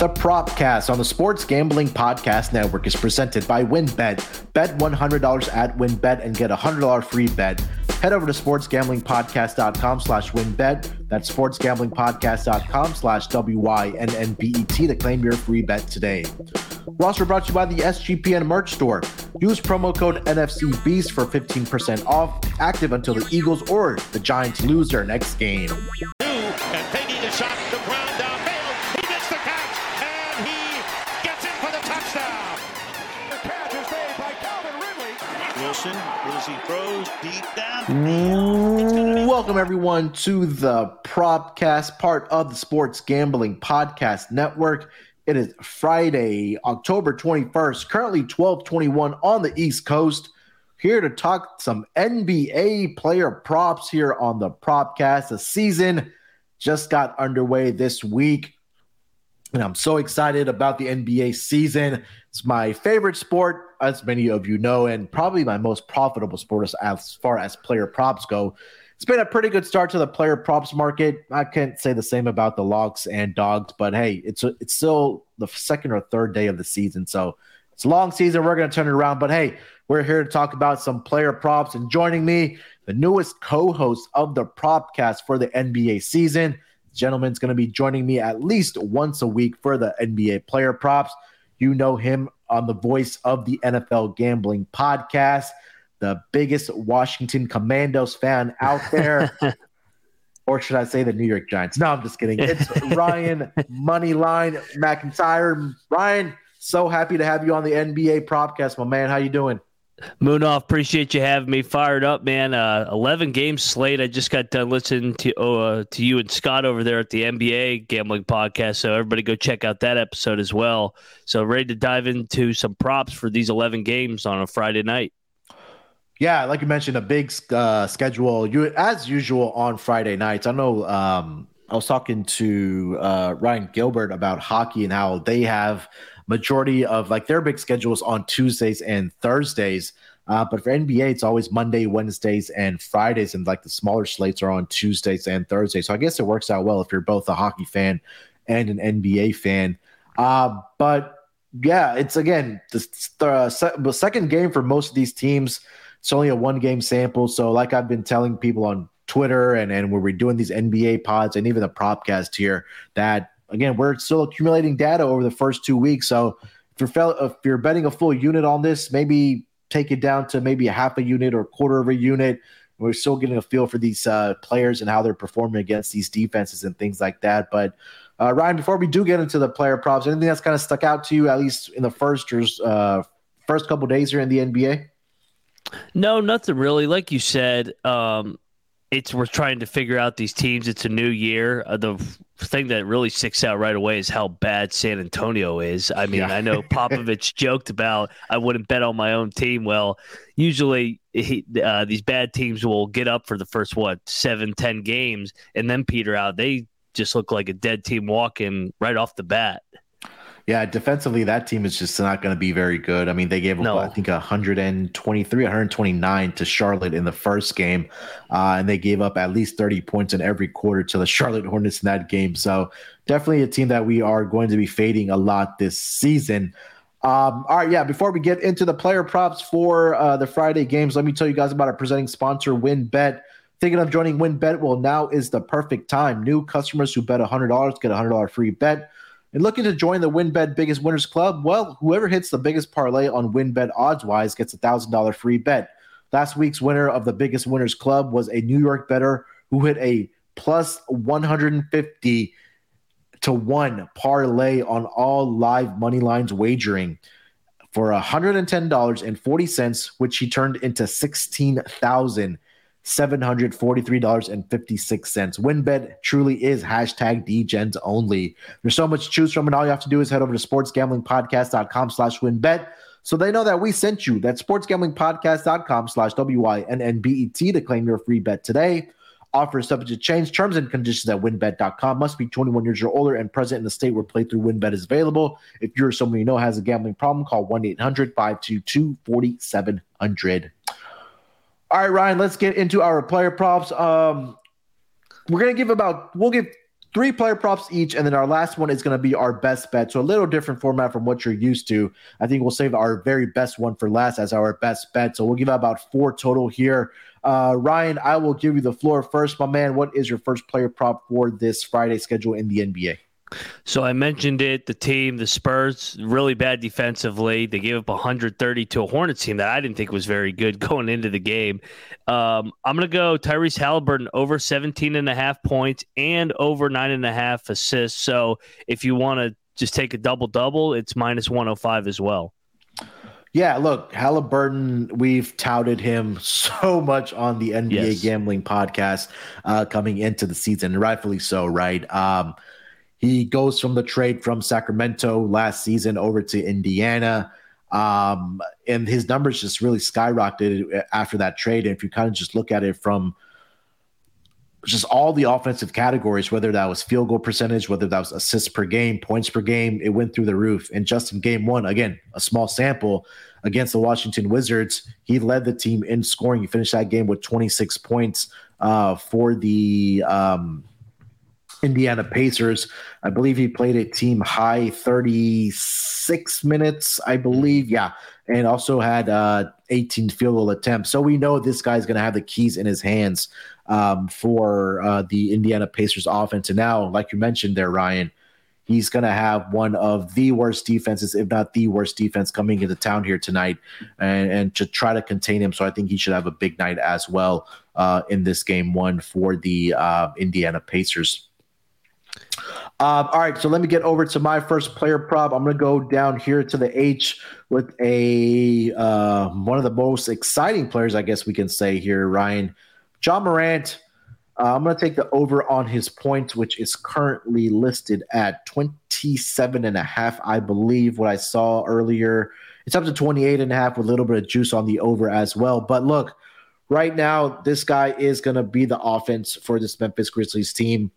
The Propcast on the Sports Gambling Podcast Network is presented by WynnBET. Bet $100 at WynnBET and get a $100 free bet. Head over to sportsgamblingpodcast.com slash wynnbet. That's sportsgamblingpodcast.com slash W-Y-N-N-B-E-T to claim your free bet today. We're also brought to you by the SGPN merch store. Use promo code NFCBeast for 15% off, active until the Eagles or the Giants lose their next game. As he throws deep down. Welcome, everyone, to the Propcast, part of the Sports Gambling Podcast Network. It is Friday, October 21st, currently 1221 on the East Coast. Here to talk some NBA player props here on the Propcast. The season just got underway this week. And I'm so excited about the NBA season. It's my favorite sport, as many of you know, and probably my most profitable sport as, far as player props go. It's been a pretty good start to the player props market. I can't say the same about the locks and dogs, but hey, it's it's still the second or third day of the season, so it's a long season. We're going to turn it around, but hey, we're here to talk about some player props. And joining me, the newest co-host of the Propcast for the NBA season, gentleman's going to be joining me at least once a week for the NBA player props. You know him on the voice of the NFL Gambling Podcast, the biggest Washington Commandos fan out there. or should I say the New York Giants? No, I'm just kidding. It's Ryan Moneyline McIntyre. Ryan, so happy to have you on the NBA Propcast, my man. How you doing? Moonoff, appreciate you having me fired up, man. Uh, Eleven game slate. I just got done listening to uh, to you and Scott over there at the NBA Gambling Podcast. So everybody go check out that episode as well. So ready to dive into some props for these eleven games on a Friday night. Yeah, like you mentioned, a big uh, schedule. You as usual on Friday nights. I know. Um, I was talking to uh, Ryan Gilbert about hockey and how they have majority of like their big schedules on Tuesdays and Thursdays. Uh, but for NBA, it's always Monday, Wednesdays, and Fridays, and like the smaller slates are on Tuesdays and Thursdays. So I guess it works out well if you're both a hockey fan and an NBA fan. Uh, but yeah, it's again the, the, second game for most of these teams. It's only a one game sample. So, like I've been telling people on Twitter and, and where we're doing these NBA pods and even the propcast here, that again, we're still accumulating data over the first two weeks. So if you're, if you're betting a full unit on this, maybe take it down to maybe a half a unit or a quarter of a unit. We're still getting a feel for these uh, players and how they're performing against these defenses and things like that. But uh, Ryan, before we do get into the player props, anything that's kind of stuck out to you, at least in the first or uh, first couple days here in the NBA? No, nothing really. Like you said, um, it's we're trying to figure out these teams. It's a new year. Uh, the thing that really sticks out right away is how bad San Antonio is. I mean, yeah. I know Popovich joked about I wouldn't bet on my own team. Well, usually he, uh, these bad teams will get up for the first what seven, ten games and then peter out. They just look like a dead team walking right off the bat. Yeah, defensively, that team is just not going to be very good. I mean, they gave up, no. I think, 123, 129 to Charlotte in the first game, uh, and they gave up at least 30 points in every quarter to the Charlotte Hornets in that game. So, definitely a team that we are going to be fading a lot this season. Um, all right, yeah. Before we get into the player props for uh, the Friday games, let me tell you guys about our presenting sponsor, WynnBET. Thinking of joining WynnBET? Well, now is the perfect time. New customers who bet $100 get a $100 free bet. And looking to join the WynnBET Biggest Winners Club? Well, whoever hits the biggest parlay on WynnBET odds wise gets a $1,000 free bet. Last week's winner of the Biggest Winners Club was a New York better who hit a plus 150 to 1 parlay on all live money lines wagering for $110.40, which he turned into 16000 $743.56. WynnBET truly is hashtag DGens only. There's so much to choose from, and all you have to do is head over to sportsgamblingpodcast.com slash wynnbet so they know that we sent you. That's sportsgamblingpodcast.com slash W-Y-N-N-B-E-T to claim your free bet today. Offer subject to change. Terms and conditions at wynnbet.com. Must be 21 years or older and present in the state where playthrough wynnbet is available. If you're someone you know has a gambling problem, call 1-800-522-4700. All right, Ryan, let's get into our player props. Um, we're gonna give about we'll give three player props each, and then our last one is to be our best bet. So a little different format from what you're used to. I think we'll save our very best one for last as our best bet. So we'll give out about four total here. Uh, Ryan, I will give you the floor first, my man. What is your first player prop for this Friday schedule in the NBA? So I mentioned it. The team, the Spurs, really bad defensively. They gave up 130 to a Hornets team that I didn't think was very good going into the game. Um, I'm going to go Tyrese Haliburton over 17 and a half points and over nine and a half assists. So if you want to just take a double double, it's minus 105 as well. Yeah, look, Haliburton, we've touted him so much on the NBA Yes. Gambling podcast uh, coming into the season, rightfully so, right? Um, he goes from the trade from Sacramento last season over to Indiana. Um, and his numbers just really skyrocketed after that trade. And if you kind of just look at it from just all the offensive categories, whether that was field goal percentage, whether that was assists per game, points per game, it went through the roof. And just in game one, again, a small sample against the Washington Wizards, he led the team in scoring. He finished that game with 26 points uh, for the um, Indiana Pacers. I believe he played a team high 36 minutes, I believe. Yeah. And also had uh, 18 field goal attempts. So we know this guy's going to have the keys in his hands um, for uh, the Indiana Pacers offense. And now, like you mentioned there, Ryan, he's going to have one of the worst defenses, if not the worst defense, coming into town here tonight, and, and to try to contain him. So I think he should have a big night as well uh, in this game one for the uh, Indiana Pacers. Um, all right, so let me get over to my first player prop. I'm going to go down here to the H with a uh, one of the most exciting players, I guess we can say here, Ryan. Ja Morant. Uh, I'm going to take the over on his points, which is currently listed at 27 and a half, I believe, what I saw earlier. It's up to 28 and a half with a little bit of juice on the over as well. But look, right now, this guy is going to be the offense for this Memphis Grizzlies team.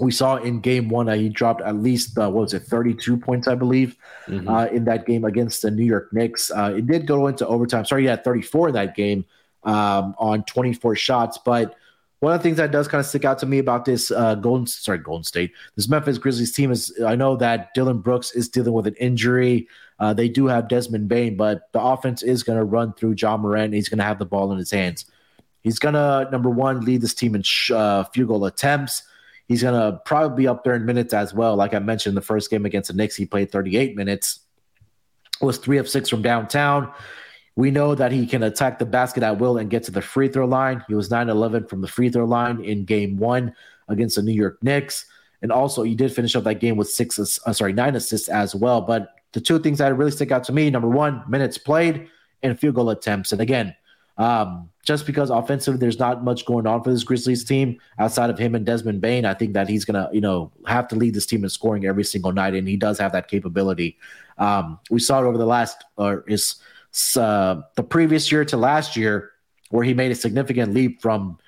We saw in game one, he dropped at least, uh, what was it, 32 points, I believe, Mhm. uh, in that game against the New York Knicks. Uh, it did go into overtime. Sorry, he had 34 in that game um, on 24 shots. But one of the things that does kind of stick out to me about this uh, Golden, sorry, Golden State, this Memphis Grizzlies team is I know that Dillon Brooks is dealing with an injury. Uh, they do have Desmond Bane, but the offense is going to run through Ja Morant. And he's going to have the ball in his hands. He's going to, number one, lead this team in sh- uh, field goal attempts. He's going to probably be up there in minutes as well. Like I mentioned, the first game against the Knicks, he played 38 minutes, was three of six from downtown. We know that he can attack the basket at will and get to the free throw line. He was 9 11 from the free throw line in game one against the New York Knicks. And also, he did finish up that game with six, uh, sorry, nine assists as well. But the two things that really stick out to me number one, minutes played and field goal attempts. And again, um, just because offensively there's not much going on for this Grizzlies team outside of him and Desmond Bane, I think that he's gonna, you know, have to lead this team in scoring every single night, and he does have that capability. Um, we saw it over the last or is uh, the previous year to last year, where he made a significant leap from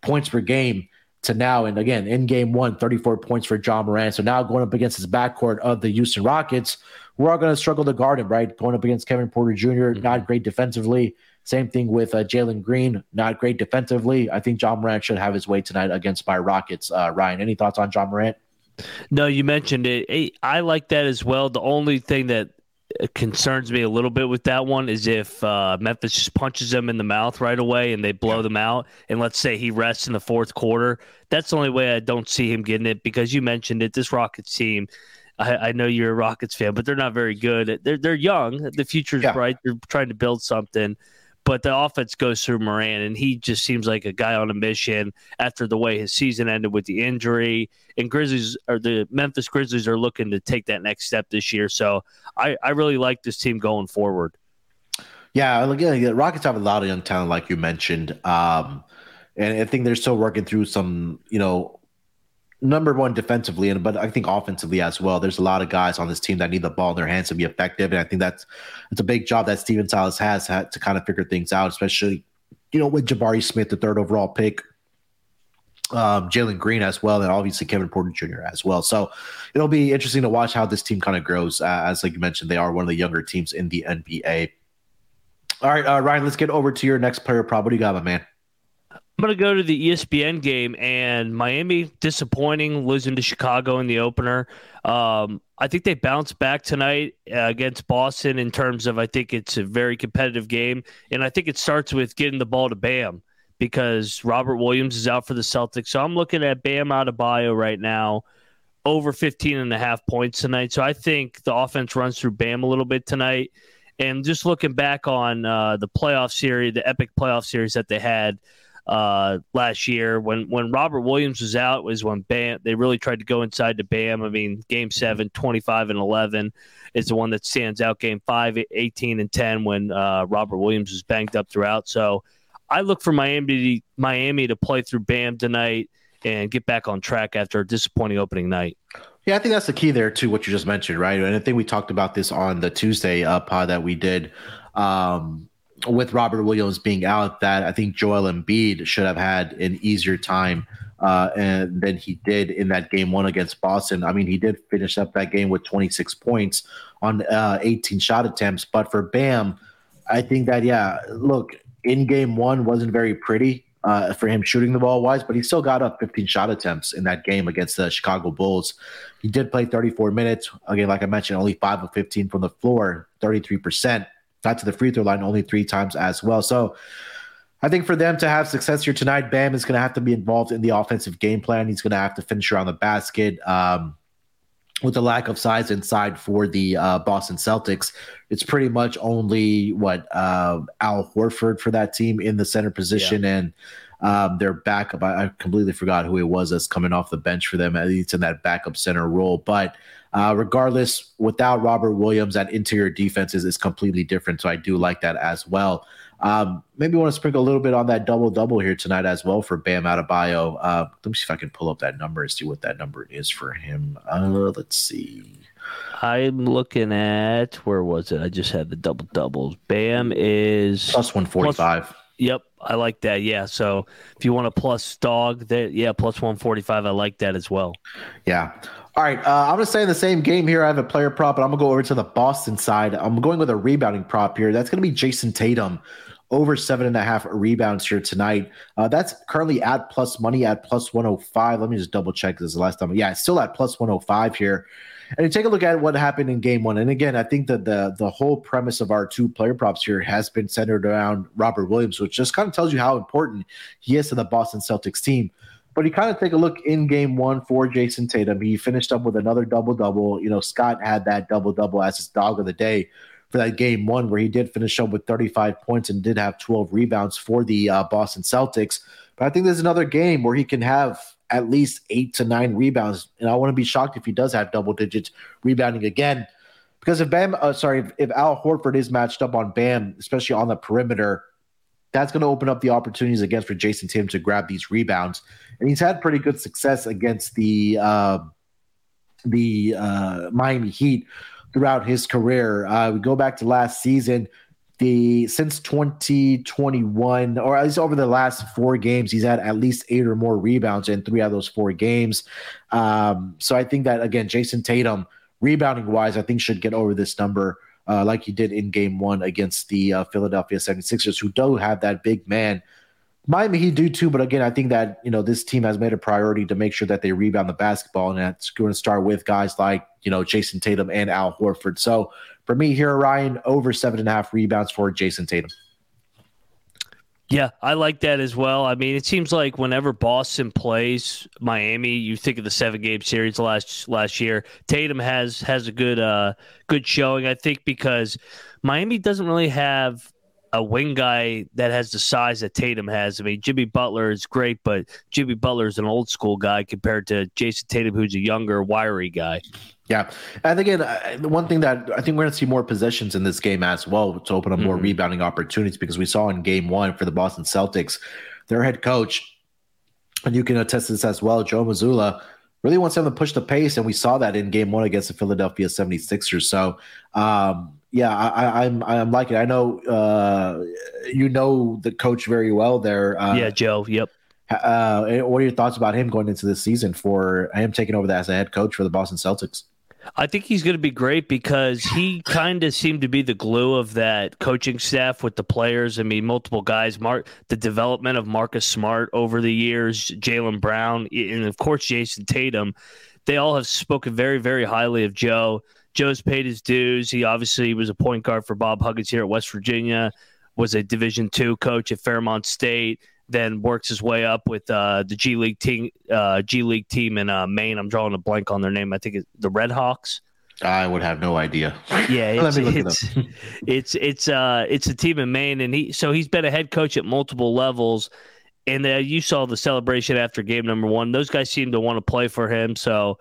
points per game to now. And again, in game one, 34 points for Ja Morant. So now going up against his backcourt of the Houston Rockets, we're all going to struggle to guard him, right? Going up against Kevin Porter junior not great defensively. Same thing with uh, Jalen Green, not great defensively. I think Ja Morant should have his way tonight against my Rockets. Uh, Ryan, any thoughts on Ja Morant? No, you mentioned it. I like that as well. The only thing that uh, concerns me a little bit with that one is if uh, Memphis just punches them in the mouth right away and they blow them out. And let's say he rests in the fourth quarter. That's the only way I don't see him getting it because you mentioned it. This Rockets team, I, I know you're a Rockets fan, but they're not very good. They're they're young. The future's Yeah. bright. They're trying to build something. But the offense goes through Morant, and he just seems like a guy on a mission after the way his season ended with the injury. And Grizzlies or the Memphis Grizzlies are looking to take that next step this year. So I, I really like this team going forward. Yeah, again, the Rockets have a lot of young talent, like you mentioned, um, and I think they're still working through some, you know, number one defensively, and but I think offensively as well. There's a lot of guys on this team that need the ball in their hands to be effective, and I think that's it's a big job that Stephen Silas has had to kind of figure things out, especially, you know, with Jabari Smith, the third overall pick. Um, Jalen Green as well, and obviously Kevin Porter Jr. as well. So it'll be interesting to watch how this team kind of grows. Uh, as like you mentioned, they are one of the younger teams in the NBA. All right, uh, Ryan, let's get over to your next player prop. What do you got, my man? I'm going to go to the ESPN game and Miami disappointing losing to Chicago in the opener. Um, I think they bounced back tonight uh, against Boston in terms of I think it's a very competitive game, and I think it starts with getting the ball to Bam because Robert Williams is out for the Celtics. So I'm looking at Bam Adebayo right now over 15 and a half points tonight. So I think the offense runs through Bam a little bit tonight. And just looking back on uh, the playoff series, the epic playoff series that they had uh, last year, when when Robert Williams was out, was when Bam they really tried to go inside to Bam. I mean, Game Seven, 25 and 11 is the one that stands out. Game Five, 18 and 10 when uh, Robert Williams was banged up throughout. So I look for Miami to, Miami to play through Bam tonight and get back on track after a disappointing opening night. Yeah, I think that's the key there to what you just mentioned, right? And I think we talked about this on the Tuesday uh, pod that we did um, with Robert Williams being out. That I think Joel Embiid should have had an easier time uh, and than he did in that game one against Boston. I mean, he did finish up that game with 26 points on uh, 18 shot attempts, but for Bam, I think that yeah, look, in game one wasn't very pretty uh, for him shooting the ball wise, but he still got up 15 shot attempts in that game against the Chicago Bulls. He did play 34 minutes. Again, like I mentioned, only 5 of 15 from the floor, 33%. Got to the free throw line only three times as well. So I think for them to have success here tonight, Bam is going to have to be involved in the offensive game plan. He's going to have to finish around the basket. Um, with the lack of size inside for the uh, Boston Celtics, it's pretty much only what uh, Al Horford for that team in the center position, yeah. and um, their backup. I, I, completely forgot who it was that's coming off the bench for them. It's in that backup center role, but uh, regardless, without Robert Williams, that interior defense is, is completely different. So I do like that as well. Um, maybe want to sprinkle a little bit on that double double here tonight as well for Bam Adebayo. Uh, let me see if I can pull up that number and see what that number is for him. Uh, let's see. I'm looking at where was it? I just had the double doubles. Bam is plus one forty five. Yep, I like that. Yeah, so if you want a plus dog, that yeah, plus one forty five. I like that as well. Yeah. All right, uh, I'm going to stay in the same game here. I have a player prop, but I'm going to go over to the Boston side. I'm going with a rebounding prop here. That's going to be Jayson Tatum over seven and a half rebounds here tonight. Uh, that's currently at plus money at plus 105. Let me just double check this is the last time. Yeah, it's still at plus 105 here. And you take a look at what happened in game one. And again, I think that the the whole premise of our two player props here has been centered around Robert Williams, which just kind of tells you how important he is to the Boston Celtics team. But you kind of take a look in game one for Jayson Tatum. He finished up with another double double. You know, Scott had that double double as his dog of the day for that game one, where he did finish up with 35 points and did have 12 rebounds for the uh, Boston Celtics. But I think there's another game where he can have at least eight to nine rebounds. And I to be shocked if he does have double digits rebounding again. Because if Bam, uh, sorry, if, if Al Horford is matched up on Bam, especially on the perimeter, that's going to open up the opportunities again for Jayson Tatum to grab these rebounds. And he's had pretty good success against the uh, the uh, Miami Heat throughout his career. Uh, we go back to last season. The since 2021, or at least over the last four games, he's had at least eight or more rebounds in three out of those four games. Um, so I think that again, Jayson Tatum, rebounding wise, I think should get over this number uh, like he did in game one against the uh, Philadelphia 76ers, who do have that big man. Miami Heat do too, but again, I think that you know this team has made a priority to make sure that they rebound the basketball, and that's going to start with guys like you know Jayson Tatum and Al Horford. So for me here, Ryan, over seven and a half rebounds for Jayson Tatum. Yeah, I like that as well. I mean, it seems like whenever Boston plays Miami, you think of the seven game series last last year. Tatum has has a good uh good showing, I think, because Miami doesn't really have a wing guy that has the size that Tatum has. I mean, Jimmy Butler is great, but Jimmy Butler is an old school guy compared to Jayson Tatum, who's a younger, wiry guy. Yeah, and again, the one thing that I think we're going to see more possessions in this game as well to open up more mm-hmm. rebounding opportunities because we saw in Game One for the Boston Celtics, their head coach, and you can attest to this as well, Joe Mazzulla really wants them to push the pace, and we saw that in Game One against the Philadelphia 76ers. So, um, yeah, I, am I'm, I'm liking. It. I know uh, you know the coach very well there. Uh, yeah, Joe. Yep. Uh, what are your thoughts about him going into this season for him taking over that as a head coach for the Boston Celtics? I think he's going to be great because he kind of seemed to be the glue of that coaching staff with the players. I mean, multiple guys. Mark the development of Marcus Smart over the years, Jaylen Brown, and of course Jayson Tatum. They all have spoken very, very highly of Joe. Joe's paid his dues. He obviously was a point guard for Bob Huggins here at West Virginia. Was a Division two coach at Fairmont State then works his way up with uh, the G League team, uh, G League team in uh, Maine. I'm drawing a blank on their name. I think it's the Red Hawks. I would have no idea. Yeah, it's it's, it it's it's uh it's a team in Maine, and he so he's been a head coach at multiple levels. And uh, you saw the celebration after game number one. Those guys seem to want to play for him. So,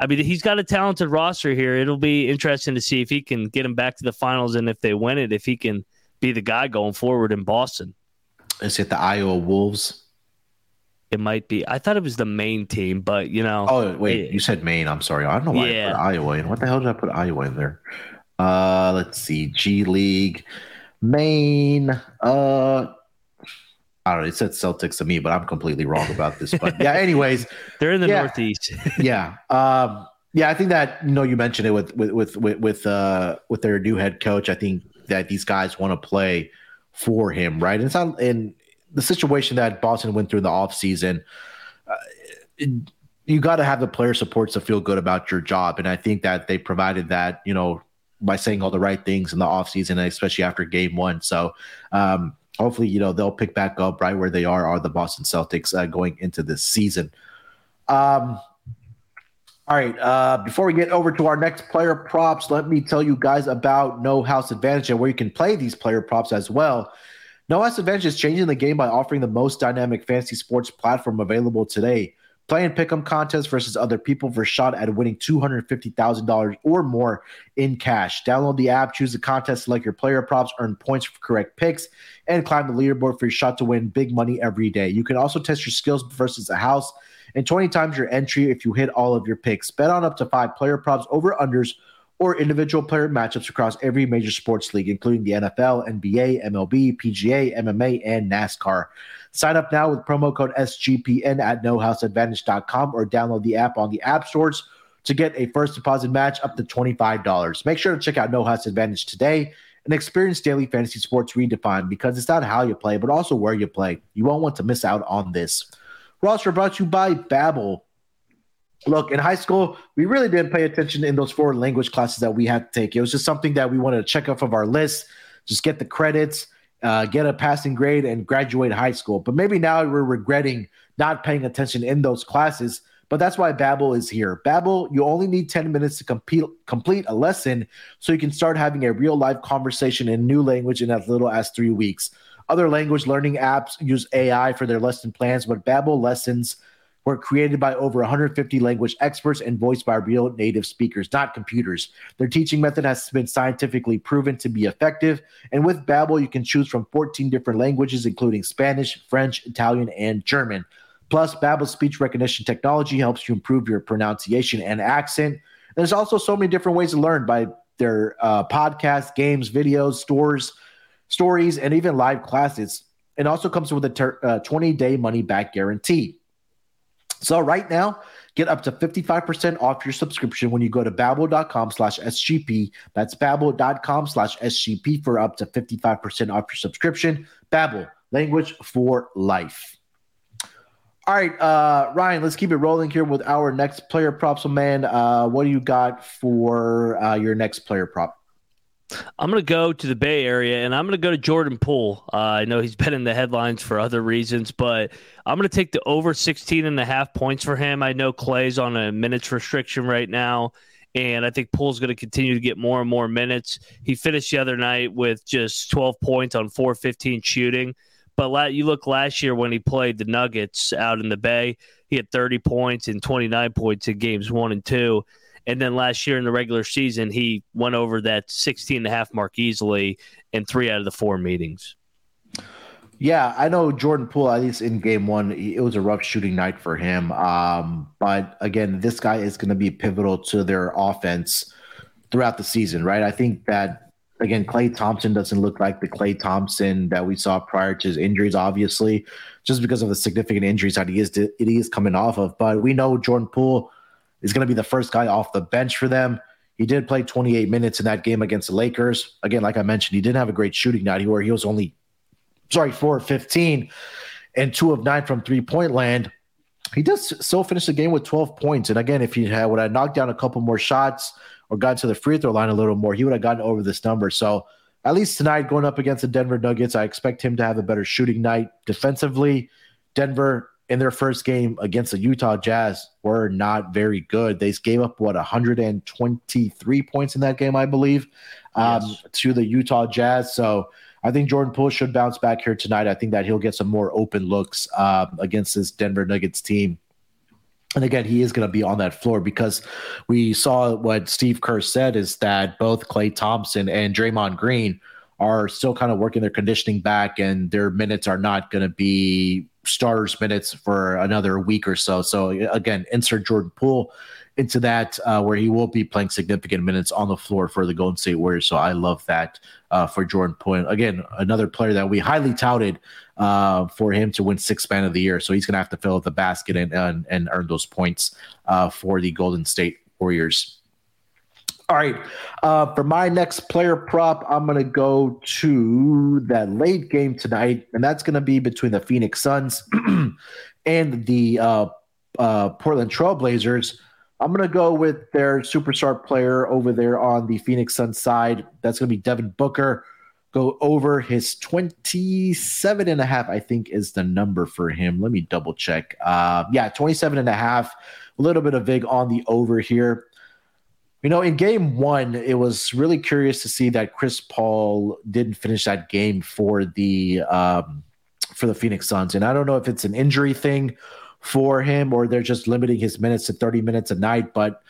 I mean, he's got a talented roster here. It'll be interesting to see if he can get him back to the finals, and if they win it, if he can be the guy going forward in Boston. Is it the Iowa Wolves? It might be. I thought it was the Maine team, but you know. Oh wait, it, you said Maine. I'm sorry. I don't know why yeah. I put Iowa in. What the hell did I put Iowa in there? Uh, let's see. G League, Maine. Uh, I don't know. It said Celtics to me, but I'm completely wrong about this. But yeah, anyways, they're in the yeah, Northeast. yeah. Um, yeah, I think that you know you mentioned it with with with with with, uh, with their new head coach. I think that these guys want to play for him, right? And it's not in the situation that Boston went through the offseason. Uh, you got to have the player supports to feel good about your job. And I think that they provided that, you know, by saying all the right things in the offseason, especially after game one. So, um, hopefully, you know, they'll pick back up right where they are, are the Boston Celtics uh, going into this season. Um, all right. Uh, before we get over to our next player props, let me tell you guys about No House Advantage and where you can play these player props as well. No House Advantage is changing the game by offering the most dynamic fantasy sports platform available today. Play and pick 'em contests versus other people for a shot at winning $250,000 or more in cash. Download the app, choose the contest, select your player props, earn points for correct picks, and climb the leaderboard for your shot to win big money every day. You can also test your skills versus a house and 20 times your entry if you hit all of your picks. Bet on up to five player props over unders or individual player matchups across every major sports league, including the NFL, NBA, MLB, PGA, MMA, and NASCAR. Sign up now with promo code SGPN at nohouseadvantage.com or download the app on the app stores to get a first deposit match up to $25. Make sure to check out No House Advantage today and experience daily fantasy sports redefined because it's not how you play, but also where you play. You won't want to miss out on this. Roster brought to you by Babbel. Look, in high school, we really didn't pay attention in those foreign language classes that we had to take. It was just something that we wanted to check off of our list, just get the credits, uh, get a passing grade, and graduate high school. But maybe now we're regretting not paying attention in those classes. But that's why Babbel is here. Babbel, you only need 10 minutes to complete complete a lesson so you can start having a real life conversation in new language in as little as 3 weeks. Other language learning apps use AI for their lesson plans, but Babbel lessons were created by over 150 language experts and voiced by real native speakers, not computers. Their teaching method has been scientifically proven to be effective, and with Babbel, you can choose from 14 different languages, including Spanish, French, Italian, and German. Plus, Babbel's speech recognition technology helps you improve your pronunciation and accent. There's also so many different ways to learn by their uh, podcasts, games, videos, stores stories, and even live classes. It also comes with a 20 uh, day money back guarantee. So right now, get up to 55% off your subscription when you go to babbel.com slash SGP. That's babbel.com slash SGP for up to 55% off your subscription. Babbel, language for life. All right, uh, Ryan, let's keep it rolling here with our next player props. So, man, uh, what do you got for uh, your next player prop? I'm going to go to the Bay Area and I'm going to go to Jordan Poole. Uh, I know he's been in the headlines for other reasons, but I'm going to take the over 16 and a half points for him. I know Klay's on a minutes restriction right now, and I think Poole's going to continue to get more and more minutes. He finished the other night with just 12 points on 415 shooting. But you look last year when he played the Nuggets out in the Bay, he had 30 points and 29 points in games one and two. And then last year in the regular season, he went over that 16 and a half mark easily in three out of the four meetings. Yeah, I know Jordan Poole, at least in game one, it was a rough shooting night for him. Um, but again, this guy is going to be pivotal to their offense throughout the season, right? I think that, again, Klay Thompson doesn't look like the Klay Thompson that we saw prior to his injuries, obviously, just because of the significant injuries that he is, he is coming off of. But we know Jordan Poole is going to be the first guy off the bench for them. He did play 28 minutes in that game against the Lakers. Again, like I mentioned, he didn't have a great shooting night He where he was only, sorry, 4 of 15 and 2 of 9 from three point land. He does still finish the game with 12 points. And again, if he had would have knocked down a couple more shots or got to the free throw line a little more, he would have gotten over this number. So at least tonight, going up against the Denver Nuggets, I expect him to have a better shooting night. Defensively, Denver in their first game against the Utah Jazz were not very good. They gave up what 123 points in that game, I believe, um, yes. to the Utah Jazz. So I think Jordan Poole should bounce back here tonight. I think that he'll get some more open looks uh, against this Denver Nuggets team. And again, he is going to be on that floor because we saw what Steve Kerr said is that both Klay Thompson and Draymond Green are still kind of working their conditioning back, and their minutes are not going to be starters minutes for another week or so. So again, insert Jordan Poole into that uh, where he will be playing significant minutes on the floor for the Golden State Warriors. So I love that uh, for Jordan Poole. Again, another player that we highly touted uh, for him to win Sixth Man of the Year. So he's going to have to fill up the basket and, and, and earn those points uh, for the Golden State Warriors. All right. Uh, for my next player prop, I'm going to go to that late game tonight, and that's going to be between the Phoenix Suns and the uh, uh, Portland Trailblazers. I'm going to go with their superstar player over there on the Phoenix Suns side. That's going to be Devin Booker. Go over his 27 and a half, I think is the number for him. Let me double check. Uh, yeah, 27 and a half. A little bit of vig on the over here. You know, in game one, it was really curious to see that Chris Paul didn't finish that game for the um, for the Phoenix Suns, and I don't know if it's an injury thing for him or they're just limiting his minutes to 30 minutes a night, but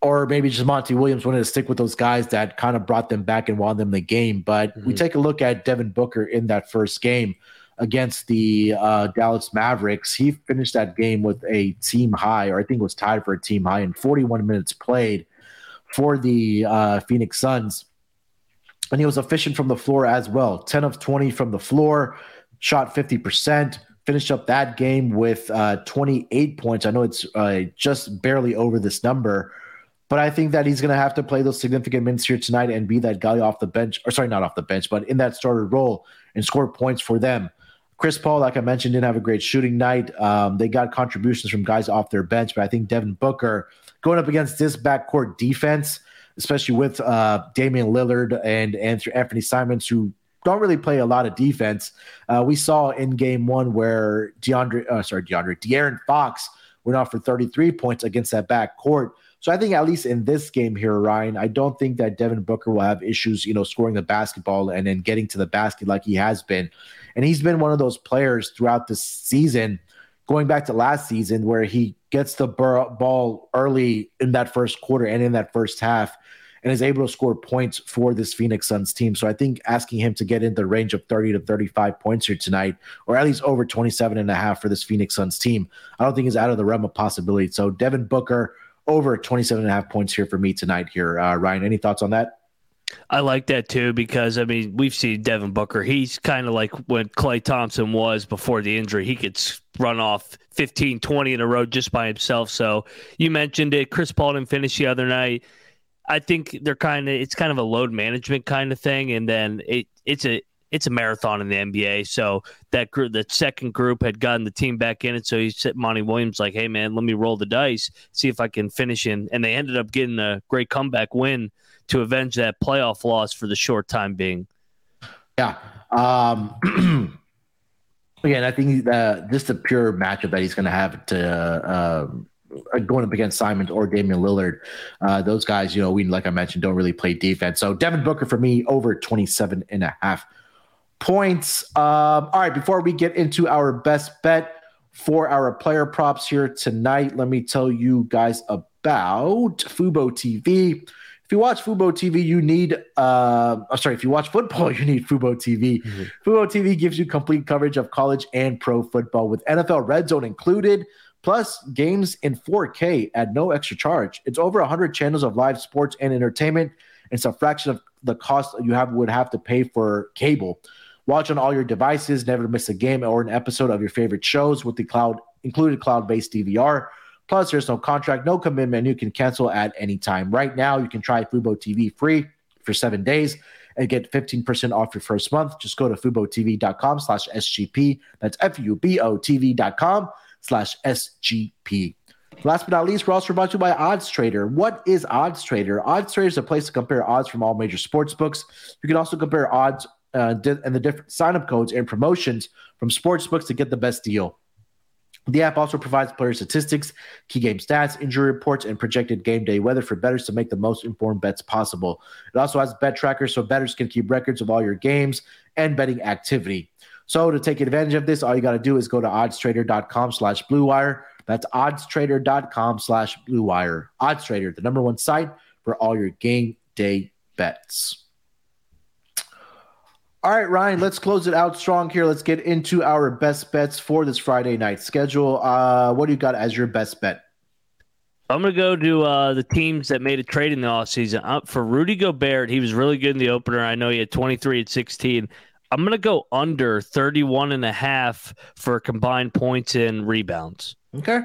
or maybe just Monty Williams wanted to stick with those guys that kind of brought them back and won them the game. But mm-hmm. we take a look at Devin Booker in that first game against the uh, Dallas Mavericks. He finished that game with a team high, or I think it was tied for a team high in 41 minutes played for the uh, Phoenix Suns. And he was efficient from the floor as well 10 of 20 from the floor, shot 50%, finished up that game with uh, 28 points. I know it's uh, just barely over this number, but I think that he's going to have to play those significant minutes here tonight and be that guy off the bench, or sorry, not off the bench, but in that starter role and score points for them. Chris Paul, like I mentioned, didn't have a great shooting night. Um, they got contributions from guys off their bench, but I think Devin Booker going up against this backcourt defense, especially with uh, Damian Lillard and Anfernee Simons, who don't really play a lot of defense. Uh, we saw in game one where DeAndre, uh, sorry, DeAndre, De'Aaron Fox went off for 33 points against that backcourt. So I think at least in this game here, Ryan, I don't think that Devin Booker will have issues, you know, scoring the basketball and then getting to the basket like he has been. And he's been one of those players throughout the season, going back to last season, where he gets the ball early in that first quarter and in that first half and is able to score points for this Phoenix Suns team. So I think asking him to get in the range of 30 to 35 points here tonight, or at least over 27 and a half for this Phoenix Suns team, I don't think is out of the realm of possibility. So Devin Booker over 27 and a half points here for me tonight here. Uh, Ryan, any thoughts on that? I like that too because I mean we've seen Devin Booker. He's kind of like when Klay Thompson was before the injury. He could run off 15, 20 in a row just by himself. So you mentioned it. Chris Paul didn't finish the other night. I think they're kind of it's kind of a load management kind of thing, and then it it's a it's a marathon in the NBA. So that group, the second group had gotten the team back in it. So he said, Monty Williams, like, hey, man, let me roll the dice, see if I can finish in. And they ended up getting a great comeback win to avenge that playoff loss for the short time being. Yeah. Um, again, I think that just a pure matchup that he's going to have to uh, going up against Simons or Damian Lillard. Uh, those guys, you know, we like I mentioned, don't really play defense. So Devin Booker for me over 27 and a half points. Um, all right, before we get into our best bet for our player props here tonight, let me tell you guys about Fubo TV. If you watch Fubo TV, you need, uh, oh, sorry, if you watch football, you need Fubo TV. Mm-hmm. Fubo TV gives you complete coverage of college and pro football with NFL Red Zone included, plus games in 4K at no extra charge. It's over 100 channels of live sports and entertainment. It's a fraction of the cost you have would have to pay for cable. Watch on all your devices, never miss a game or an episode of your favorite shows with the cloud included cloud-based DVR. Plus, there's no contract, no commitment. You can cancel at any time. Right now, you can try Fubo TV free for seven days and get 15% off your first month. Just go to FuboTV.com slash SGP. That's F-U-B-O TV.com slash SGP. Last but not least, we're also brought to you by Odds Trader. What is Odds Trader? Odds Trader is a place to compare odds from all major sports books. You can also compare odds uh, and the different sign-up codes and promotions from sports books to get the best deal. The app also provides player statistics, key game stats, injury reports, and projected game day weather for bettors to make the most informed bets possible. It also has bet trackers so bettors can keep records of all your games and betting activity. So to take advantage of this, all you got to do is go to oddstrader.com slash bluewire. That's oddstrader.com slash bluewire. Oddstrader, the number one site for all your game day bets. All right, Ryan, let's close it out strong here. Let's get into our best bets for this Friday night schedule. Uh, what do you got as your best bet? I'm going to go to uh, the teams that made a trade in the offseason. Uh, for Rudy Gobert, he was really good in the opener. I know he had 23 at 16. I'm going to go under 31 and a half for combined points and rebounds. Okay.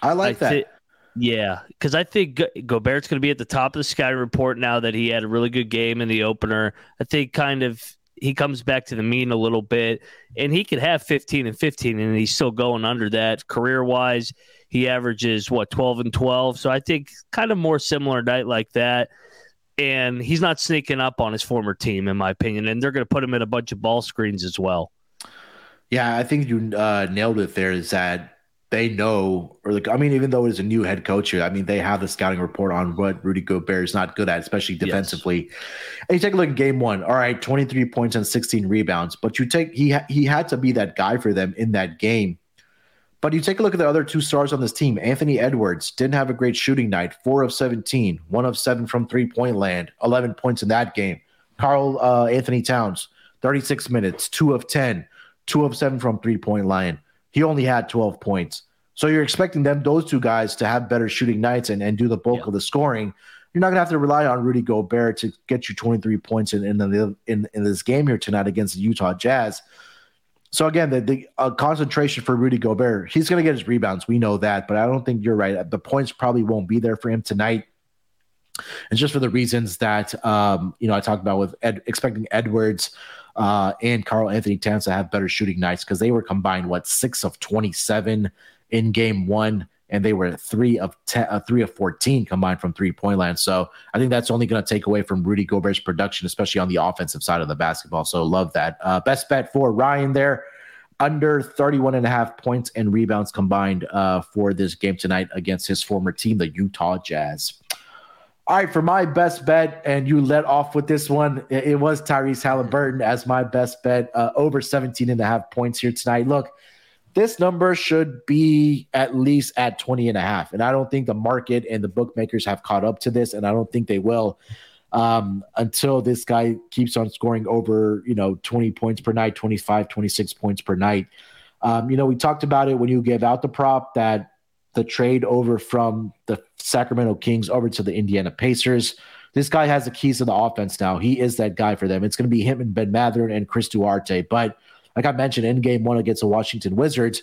I like I that. Th- yeah, because I think Go- Gobert's going to be at the top of the sky report now that he had a really good game in the opener. I think kind of he comes back to the mean a little bit, and he could have 15 and 15, and he's still going under that career wise. He averages what 12 and 12, so I think kind of more similar night like that. And he's not sneaking up on his former team, in my opinion, and they're going to put him in a bunch of ball screens as well. Yeah, I think you uh, nailed it. There is that they know, or like, I mean, even though it is a new head coach, here, I mean, they have the scouting report on what Rudy Gobert is not good at, especially defensively. Yes. And you take a look at game one. All right, 23 points and 16 rebounds, but you take, he, he had to be that guy for them in that game. But you take a look at the other two stars on this team. Anthony Edwards didn't have a great shooting night, four of 17, one of seven from three point land, 11 points in that game. Karl uh, Anthony Towns, 36 minutes, two of 10, two of seven from three point line. He only had 12 points. So you're expecting them, those two guys, to have better shooting nights and, and do the bulk yeah. of the scoring. You're not going to have to rely on Rudy Gobert to get you 23 points in in, the, in, in this game here tonight against the Utah Jazz. So again, the, the uh, concentration for Rudy Gobert, he's going to get his rebounds. We know that, but I don't think you're right. The points probably won't be there for him tonight. And just for the reasons that um, you know I talked about with Ed, expecting Edwards uh, and Karl Anthony Towns to have better shooting nights because they were combined what six of twenty seven in game one, and they were three of uh, three of fourteen combined from three point land. So I think that's only going to take away from Rudy Gobert's production, especially on the offensive side of the basketball. So love that. Uh, best bet for Ryan there. Under 31 and a half points and rebounds combined uh, for this game tonight against his former team, the Utah Jazz. All right, for my best bet, and you let off with this one, it, was Tyrese Haliburton as my best bet, uh, over 17 and a half points here tonight. Look, this number should be at least at 20 and a half. And I don't think the market and the bookmakers have caught up to this, and I don't think they will um, until this guy keeps on scoring over, you know, 20 points per night, 25, 26 points per night. Um, you know, we talked about it when you gave out the prop that the trade over from the Sacramento Kings over to the Indiana Pacers. This guy has the keys to the offense now. He is that guy for them. It's going to be him and Ben Mathurin and Chris Duarte. But like I mentioned, in game one against the Washington Wizards,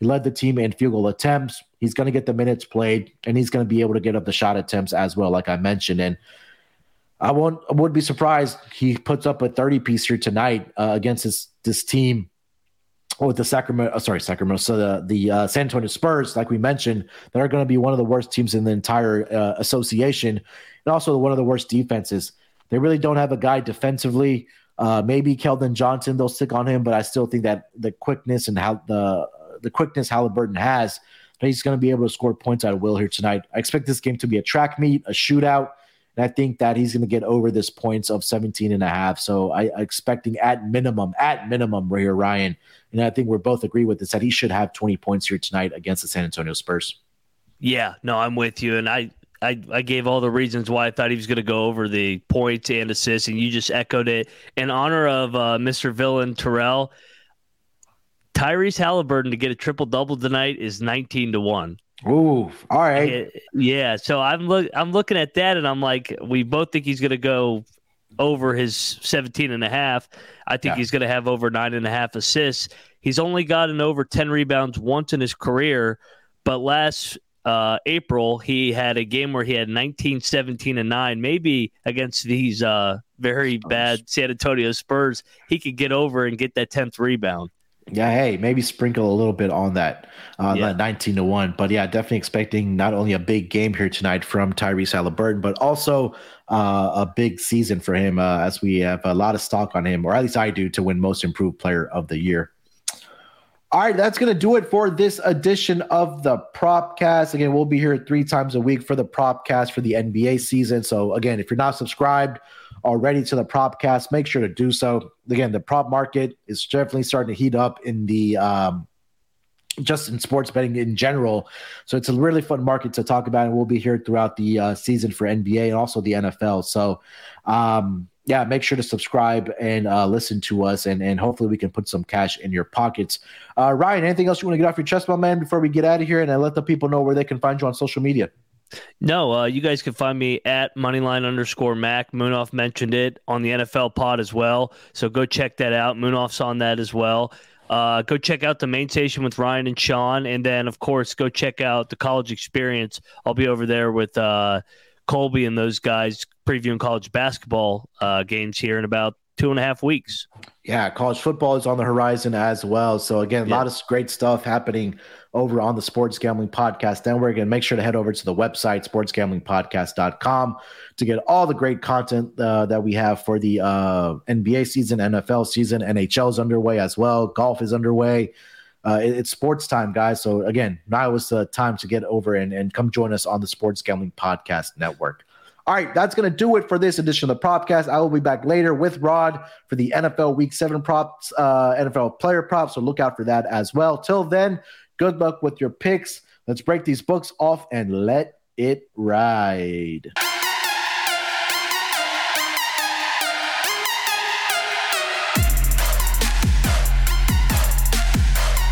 he led the team in field goal attempts. He's going to get the minutes played, and he's going to be able to get up the shot attempts as well, like I mentioned. And I won't I would be surprised he puts up a 30 piece here tonight uh, against this this team with the Sacramento, oh, sorry, Sacramento, so the the uh, San Antonio Spurs, like we mentioned, they're going to be one of the worst teams in the entire uh, association, and also one of the worst defenses. They really don't have a guy defensively. Uh, maybe Keldon Johnson, they'll stick on him, but I still think that the quickness and how the the quickness Haliburton has, he's going to be able to score points of will here tonight. I expect this game to be a track meet, a shootout. And I think that he's going to get over this points of 17 and a half. So I expecting at minimum, at minimum, Ray Ryan. And I think we're both agree with this that he should have 20 points here tonight against the San Antonio Spurs. Yeah, no, I'm with you. And I, I, I gave all the reasons why I thought he was going to go over the points and assists, and you just echoed it. In honor of uh, Mr. Villain Terrell, Tyrese Haliburton to get a triple double tonight is 19 to 1. Ooh, all right. Yeah, so I'm look I'm looking at that and I'm like we both think he's going to go over his 17 and a half. I think yeah. he's going to have over nine and a half assists. He's only gotten over 10 rebounds once in his career, but last uh, April, he had a game where he had 19, 17, and 9. Maybe against these uh, very bad San Antonio Spurs, he could get over and get that 10th rebound. Yeah, hey, maybe sprinkle a little bit on that, uh, Yeah. that 19 to 1. But yeah, definitely expecting not only a big game here tonight from Tyrese Haliburton, but also uh, a big season for him uh, as we have a lot of stock on him, or at least I do, to win Most Improved Player of the Year. All right, that's going to do it for this edition of the Propcast. Again, we'll be here three times a week for the Propcast for the NBA season. So, again, if you're not subscribed already to the Propcast, make sure to do so. Again, the prop market is definitely starting to heat up in the um, just in sports betting in general. So it's a really fun market to talk about, and we'll be here throughout the uh, season for NBA and also the NFL. So, um, yeah, make sure to subscribe and uh, listen to us, and and hopefully we can put some cash in your pockets. Uh, Ryan, anything else you want to get off your chest, my man, before we get out of here, and I let the people know where they can find you on social media. No, uh, you guys can find me at moneyline underscore Mac. Munaf mentioned it on the NFL pod as well. So go check that out. Munaf's on that as well. Uh, go check out the main station with Ryan and Sean. And then, of course, go check out the college experience. I'll be over there with uh, Colby and those guys previewing college basketball uh, games here in about two and a half weeks. Yeah, college football is on the horizon as well. So again, a Yeah. lot of great stuff happening over on the Sports Gambling Podcast Network. And make sure to head over to the website, sportsgamblingpodcast.com, to get all the great content uh, that we have for the uh, NBA season, NFL season, NHL is underway as well. Golf is underway. Uh, it- it's sports time, guys. So again, now is the time to get over and, and come join us on the Sports Gambling Podcast Network. All right, that's going to do it for this edition of the Propcast. I will be back later with Rod for the NFL Week 7 props, uh, NFL player props, so look out for that as well. Till then, good luck with your picks. Let's break these books off and let it ride.